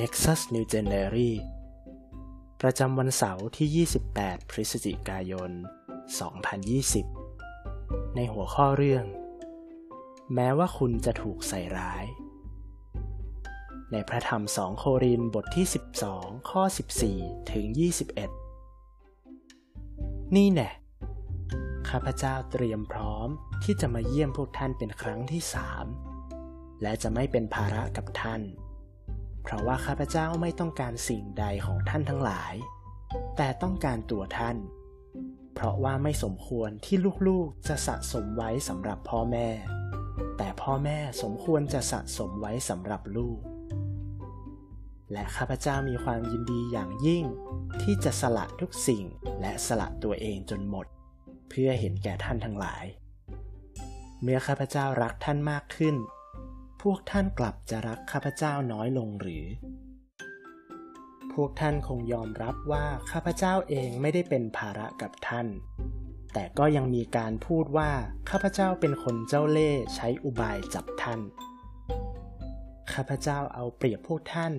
Nexus New January ประจำวันเสาร์ที่ 28 พฤศจิกายน 2020 ในหัวข้อเรื่อง แม้ว่าคุณจะถูกใส่ร้าย ในพระธรรมสองโครินบทที่ 12 ข้อ 14 ถึง 21 นี่แน่ข้าพเจ้าเตรียมพร้อมที่จะมาเยี่ยมพวกท่านเป็นครั้งที่สามและจะไม่เป็นภาระกับท่าน เพราะว่าข้าพเจ้าไม่ต้องการสิ่งใดของท่านทั้งหลาย แต่ต้องการตัวท่าน เพราะว่าไม่สมควรที่ลูกๆจะสะสมไว้สำหรับพ่อแม่ แต่พ่อแม่สมควรจะสะสมไว้สำหรับลูก และข้าพเจ้ามีความยินดีอย่างยิ่ง ที่จะสละทุกสิ่งและสละตัวเองจนหมด เพื่อเห็นแก่ท่านทั้งหลาย เมื่อข้าพเจ้ารักท่านมากขึ้น พวกท่านกลับจะรักข้าพเจ้าน้อยลงหรือ พวกท่านคงยอมรับว่าข้าพเจ้าเองไม่ได้เป็นภาระกับท่าน แต่ก็ยังมีการพูดว่าข้าพเจ้าเป็นคนเจ้าเล่ห์ใช้อุบายจับท่าน ข้าพเจ้าเอาเปรียบพวกท่าน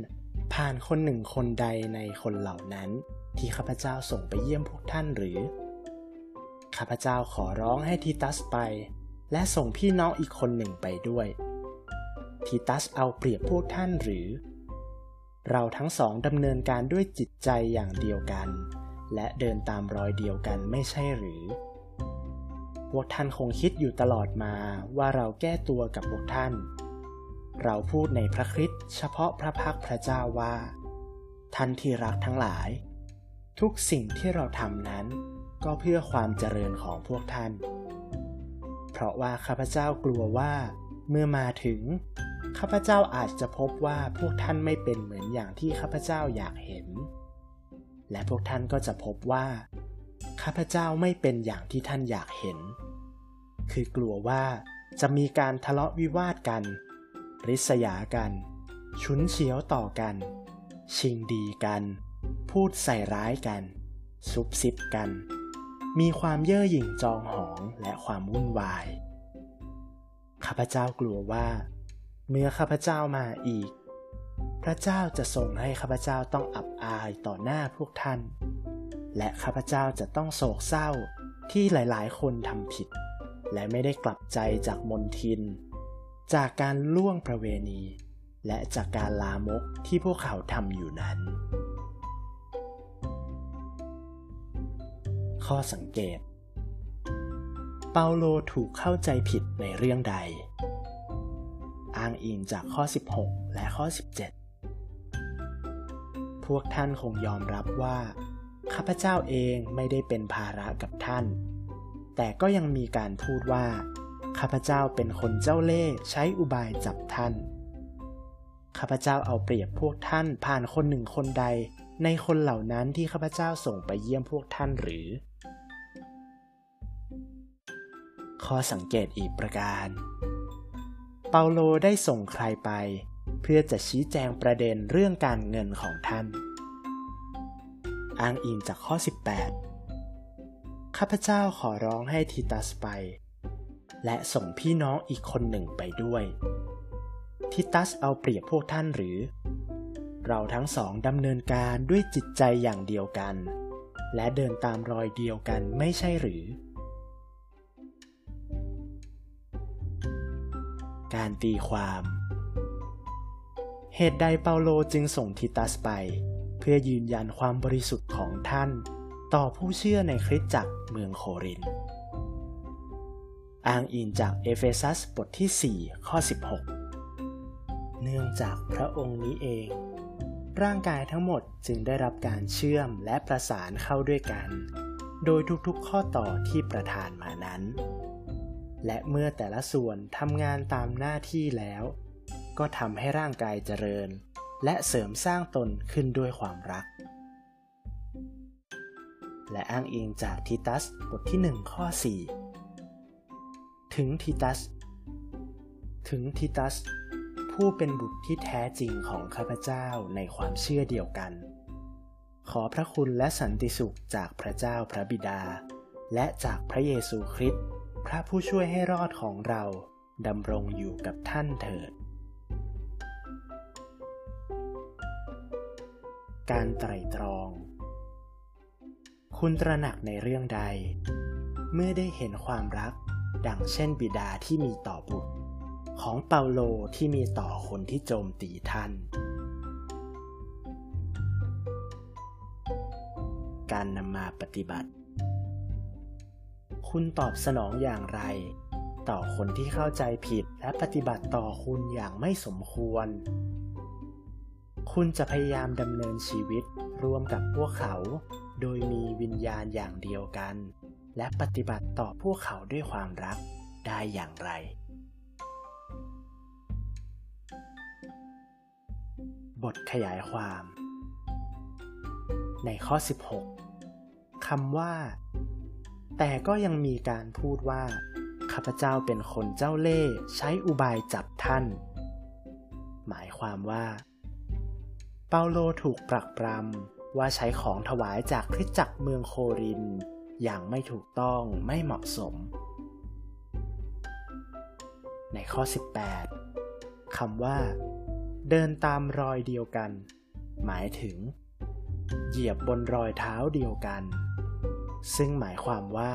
ผ่านคนหนึ่งคนใดในคนเหล่านั้น ที่ข้าพเจ้าส่งไปเยี่ยมพวกท่านหรือ ข้าพเจ้าขอร้องให้ทิตัสไป และส่งพี่น้องอีกคนหนึ่งไปด้วย ทีตัสเอาเปรียบพวกท่านหรือ เราทั้งสองดำเนินการด้วยจิตใจอย่างเดียวกัน และเดินตามรอยเดียวกันไม่ใช่หรือ พวกท่านคงคิดอยู่ตลอดมาว่าเราแก้ตัวกับพวกท่าน เราพูดในพระคริสต์เฉพาะพระพักพระเจ้าว่า ท่านที่รักทั้งหลาย ทุกสิ่งที่เราทำนั้น ก็เพื่อความเจริญของพวกท่าน เพราะว่าข้าพเจ้ากลัวว่าเมื่อมาถึง ข้าพเจ้าอาจจะพบว่าพวกท่านไม่เป็นเหมือนอย่างที่ข้าพเจ้าอยากเห็น และพวกท่านก็จะพบว่า ข้าพเจ้าไม่เป็นอย่างที่ท่านอยากเห็น คือกลัวว่าจะมีการทะเลาะวิวาทกัน ริษยากัน ชุนเฉียวต่อกัน ชิงดีกัน พูดใส่ร้ายกัน ซุบซิบกัน มีความเย่อหยิ่งจองหองและความวุ่นวาย ข้าพเจ้ากลัวว่า เมื่อข้าพเจ้ามาอีก พระเจ้าจะทรงให้ข้าพเจ้าต้องอับอายต่อหน้าพวกท่าน และข้าพเจ้าจะต้องโศกเศร้าที่หลายๆ คนทำผิด และไม่ได้กลับใจจากมนทิน จากการล่วงประเวณี และจากการลามกที่พวกเขาทำอยู่นั้น ข้อสังเกต เปาโลถูกเข้าใจผิดในเรื่องใด อ้างอิงจากข้อ 16 และข้อ 17 พวกท่านคงยอมรับว่า ข้าพเจ้าเองไม่ได้เป็นภาระกับท่าน แต่ก็ยังมีการพูดว่า ข้าพเจ้าเป็นคนเจ้าเล่ห์ใช้อุบายจับท่าน ข้าพเจ้าเอาเปรียบพวกท่านผ่านคนหนึ่งคนใด ในคนเหล่านั้นที่ข้าพเจ้าส่งไปเยี่ยมพวกท่านหรือ ข้อสังเกตอีกประการ เปาโลได้ส่งใครไป เพื่อจะชี้แจงประเด็นเรื่องการเงินของท่าน อ้างอิงจากข้อ 18 ข้าพเจ้าขอร้องให้ทิตัสไป และส่งพี่น้องอีกคนหนึ่งไปด้วย ทิตัสเอาเปรียบพวกท่านหรือ เราทั้งสองดำเนินการด้วยจิตใจอย่างเดียวกัน และเดินตามรอยเดียวกันไม่ใช่หรือ การตีความ เหตุใดเปาโลจึงส่งทิตัสไป เพื่อยืนยันความบริสุทธิ์ของท่าน ต่อผู้เชื่อในคริสตจักรเมืองโครินธ์ อ้างอิงจากเอเฟซัสบทที่ 4 ข้อ 16 เนื่องจากพระองค์นี้เอง ร่างกายทั้งหมดจึงได้รับการเชื่อมและประสานเข้าด้วยกัน โดยทุกๆข้อต่อที่ประทานมานั้น และเมื่อแต่ละส่วนทำงานตามหน้าที่แล้ว ก็ทำให้ร่างกายเจริญ และเสริมสร้างตนขึ้นด้วยความรัก และอ้างอิงจากทิตัสบทที่ 1 ข้อ 4 ถึงทิตัส ถึงทิตัส ผู้เป็นบุตรที่แท้จริงของข้าพเจ้าในความเชื่อเดียวกัน ขอพระคุณและสันติสุขจากพระเจ้าพระบิดา และจากพระเยซูคริสต์ พระผู้ช่วยให้รอดของเราดำรงอยู่กับท่านเถิด การไตรตรอง คุณตระหนักในเรื่องใด เมื่อได้เห็นความรัก ดังเช่นบิดาที่มีต่อบุตร ของเปาโลที่มีต่อคนที่โจมตีท่าน การนำมาปฏิบัติ คุณตอบสนองอย่างไร ต่อคนที่เข้าใจผิดและปฏิบัติต่อคุณอย่างไม่สมควร คุณจะพยายามดำเนินชีวิตร่วมกับพวกเขา โดยมีวิญญาณอย่างเดียวกัน และปฏิบัติต่อพวกเขาด้วยความรักได้อย่างไร บทขยายความ ในข้อ 16คำว่า แต่ก็ยังมีการพูดว่า ข้าพเจ้าเป็นคนเจ้าเล่ห์ใช้อุบายจับท่าน หมายความว่า เปาโลถูกปรักปรำว่าใช้ของถวายจากคริสจักรเมืองโคริน อย่างไม่ถูกต้องไม่เหมาะสม ในข้อ 18 คำว่า เดินตามรอยเดียวกัน หมายถึง เหยียบบนรอยเท้าเดียวกัน ซึ่งหมายความว่า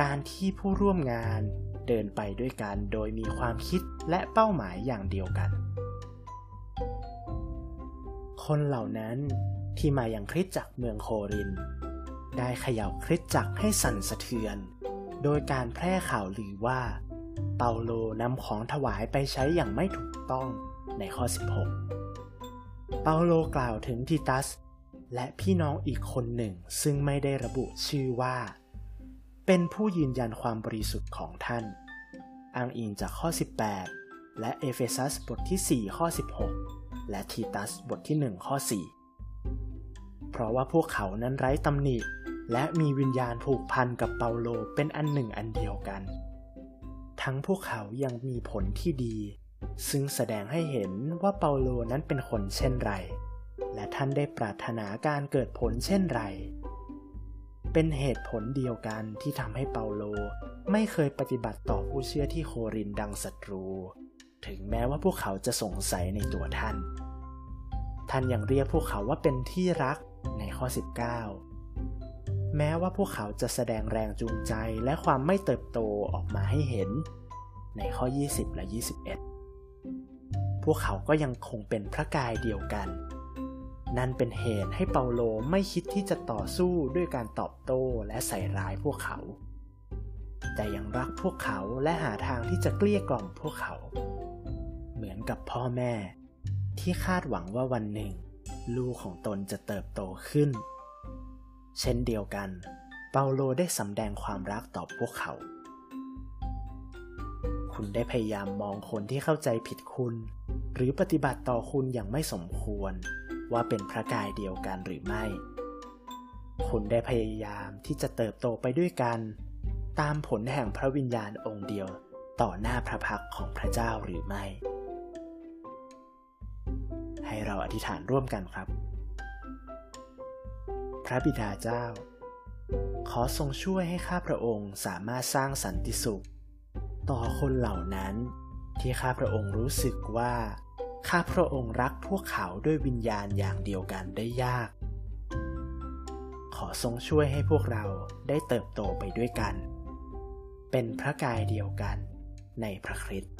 การที่ผู้ร่วมงานเดินไปด้วยกันโดยมีความคิดและเป้าหมายอย่างเดียวกัน คนเหล่านั้นที่มาอย่างคริสจักรเมืองโคริน ได้เขย่าคริสจักรให้สั่นสะเทือน โดยการแพร่ข่าวลือว่า เปาโลนำของถวายไปใช้อย่างไม่ถูกต้องในข้อ 16 เปาโลกล่าวถึงทิตัส และพี่น้องอีกคนหนึ่งซึ่งไม่ได้ระบุชื่อว่า เป็นผู้ยืนยันความบริสุทธิ์ของท่าน อ้างอิงจากข้อ 18 และเอเฟซัสบทที่ 4 ข้อ 16 และทีตัสบทที่ 1 ข้อ 4 เพราะว่าพวกเขานั้นไร้ตำหนิ และมีวิญญาณผูกพันกับเปาโลเป็นอันหนึ่งอันเดียวกัน ทั้งพวกเขายังมีผลที่ดี ซึ่งแสดงให้เห็นว่าเปาโลนั้นเป็นคนเช่นไร และท่านได้ปรารถนาการเกิดผลเช่นไร เป็นเหตุผลเดียวกันที่ทำให้เปาโลไม่เคยปฏิบัติต่อผู้เชื่อที่โครินดังศัตรู ถึงแม้ว่าพวกเขาจะสงสัยในตัวท่าน ท่านยังเรียกพวกเขาว่าเป็นที่รักในข้อ 19 แม้ว่าพวกเขาจะแสดงแรงจูงใจและความไม่เติบโตออกมาให้เห็น ในข้อ 20 และ 21 พวกเขาก็ยังคงเป็นพระกายเดียวกัน นั่นเป็นเหตุให้เปาโลไม่คิดที่จะต่อสู้ด้วยการตอบโต้และใส่ร้ายพวกเขา แต่ยังรักพวกเขาและหาทางที่จะเกลี้ยกล่อมพวกเขา เหมือนกับพ่อแม่ ที่คาดหวังว่าวันหนึ่ง ลูกของตนจะเติบโตขึ้น เช่นเดียวกัน เปาโลได้สำแดงความรักต่อพวกเขา คุณได้พยายามมองคนที่เข้าใจผิดคุณ หรือปฏิบัติต่อคุณอย่างไม่สมควร ว่าเป็นพระกายเดียวกันหรือไม่ คุณได้พยายามที่จะเติบโตไปด้วยกัน ตามผลแห่งพระวิญญาณองค์เดียวต่อหน้าพระพักของพระเจ้าหรือไม่ ให้เราอธิษฐานร่วมกันครับ พระบิดาเจ้า ขอทรงช่วยให้ข้าพระองค์สามารถสร้างสันติสุข ต่อคนเหล่านั้นที่ข้าพระองค์รู้สึกว่า ข้าพระองค์รักพวกเขาด้วยวิญญาณอย่างเดียวกันได้ยาก ขอทรงช่วยให้พวกเราได้เติบโตไปด้วยกัน เป็นพระกายเดียวกันในพระคริสต์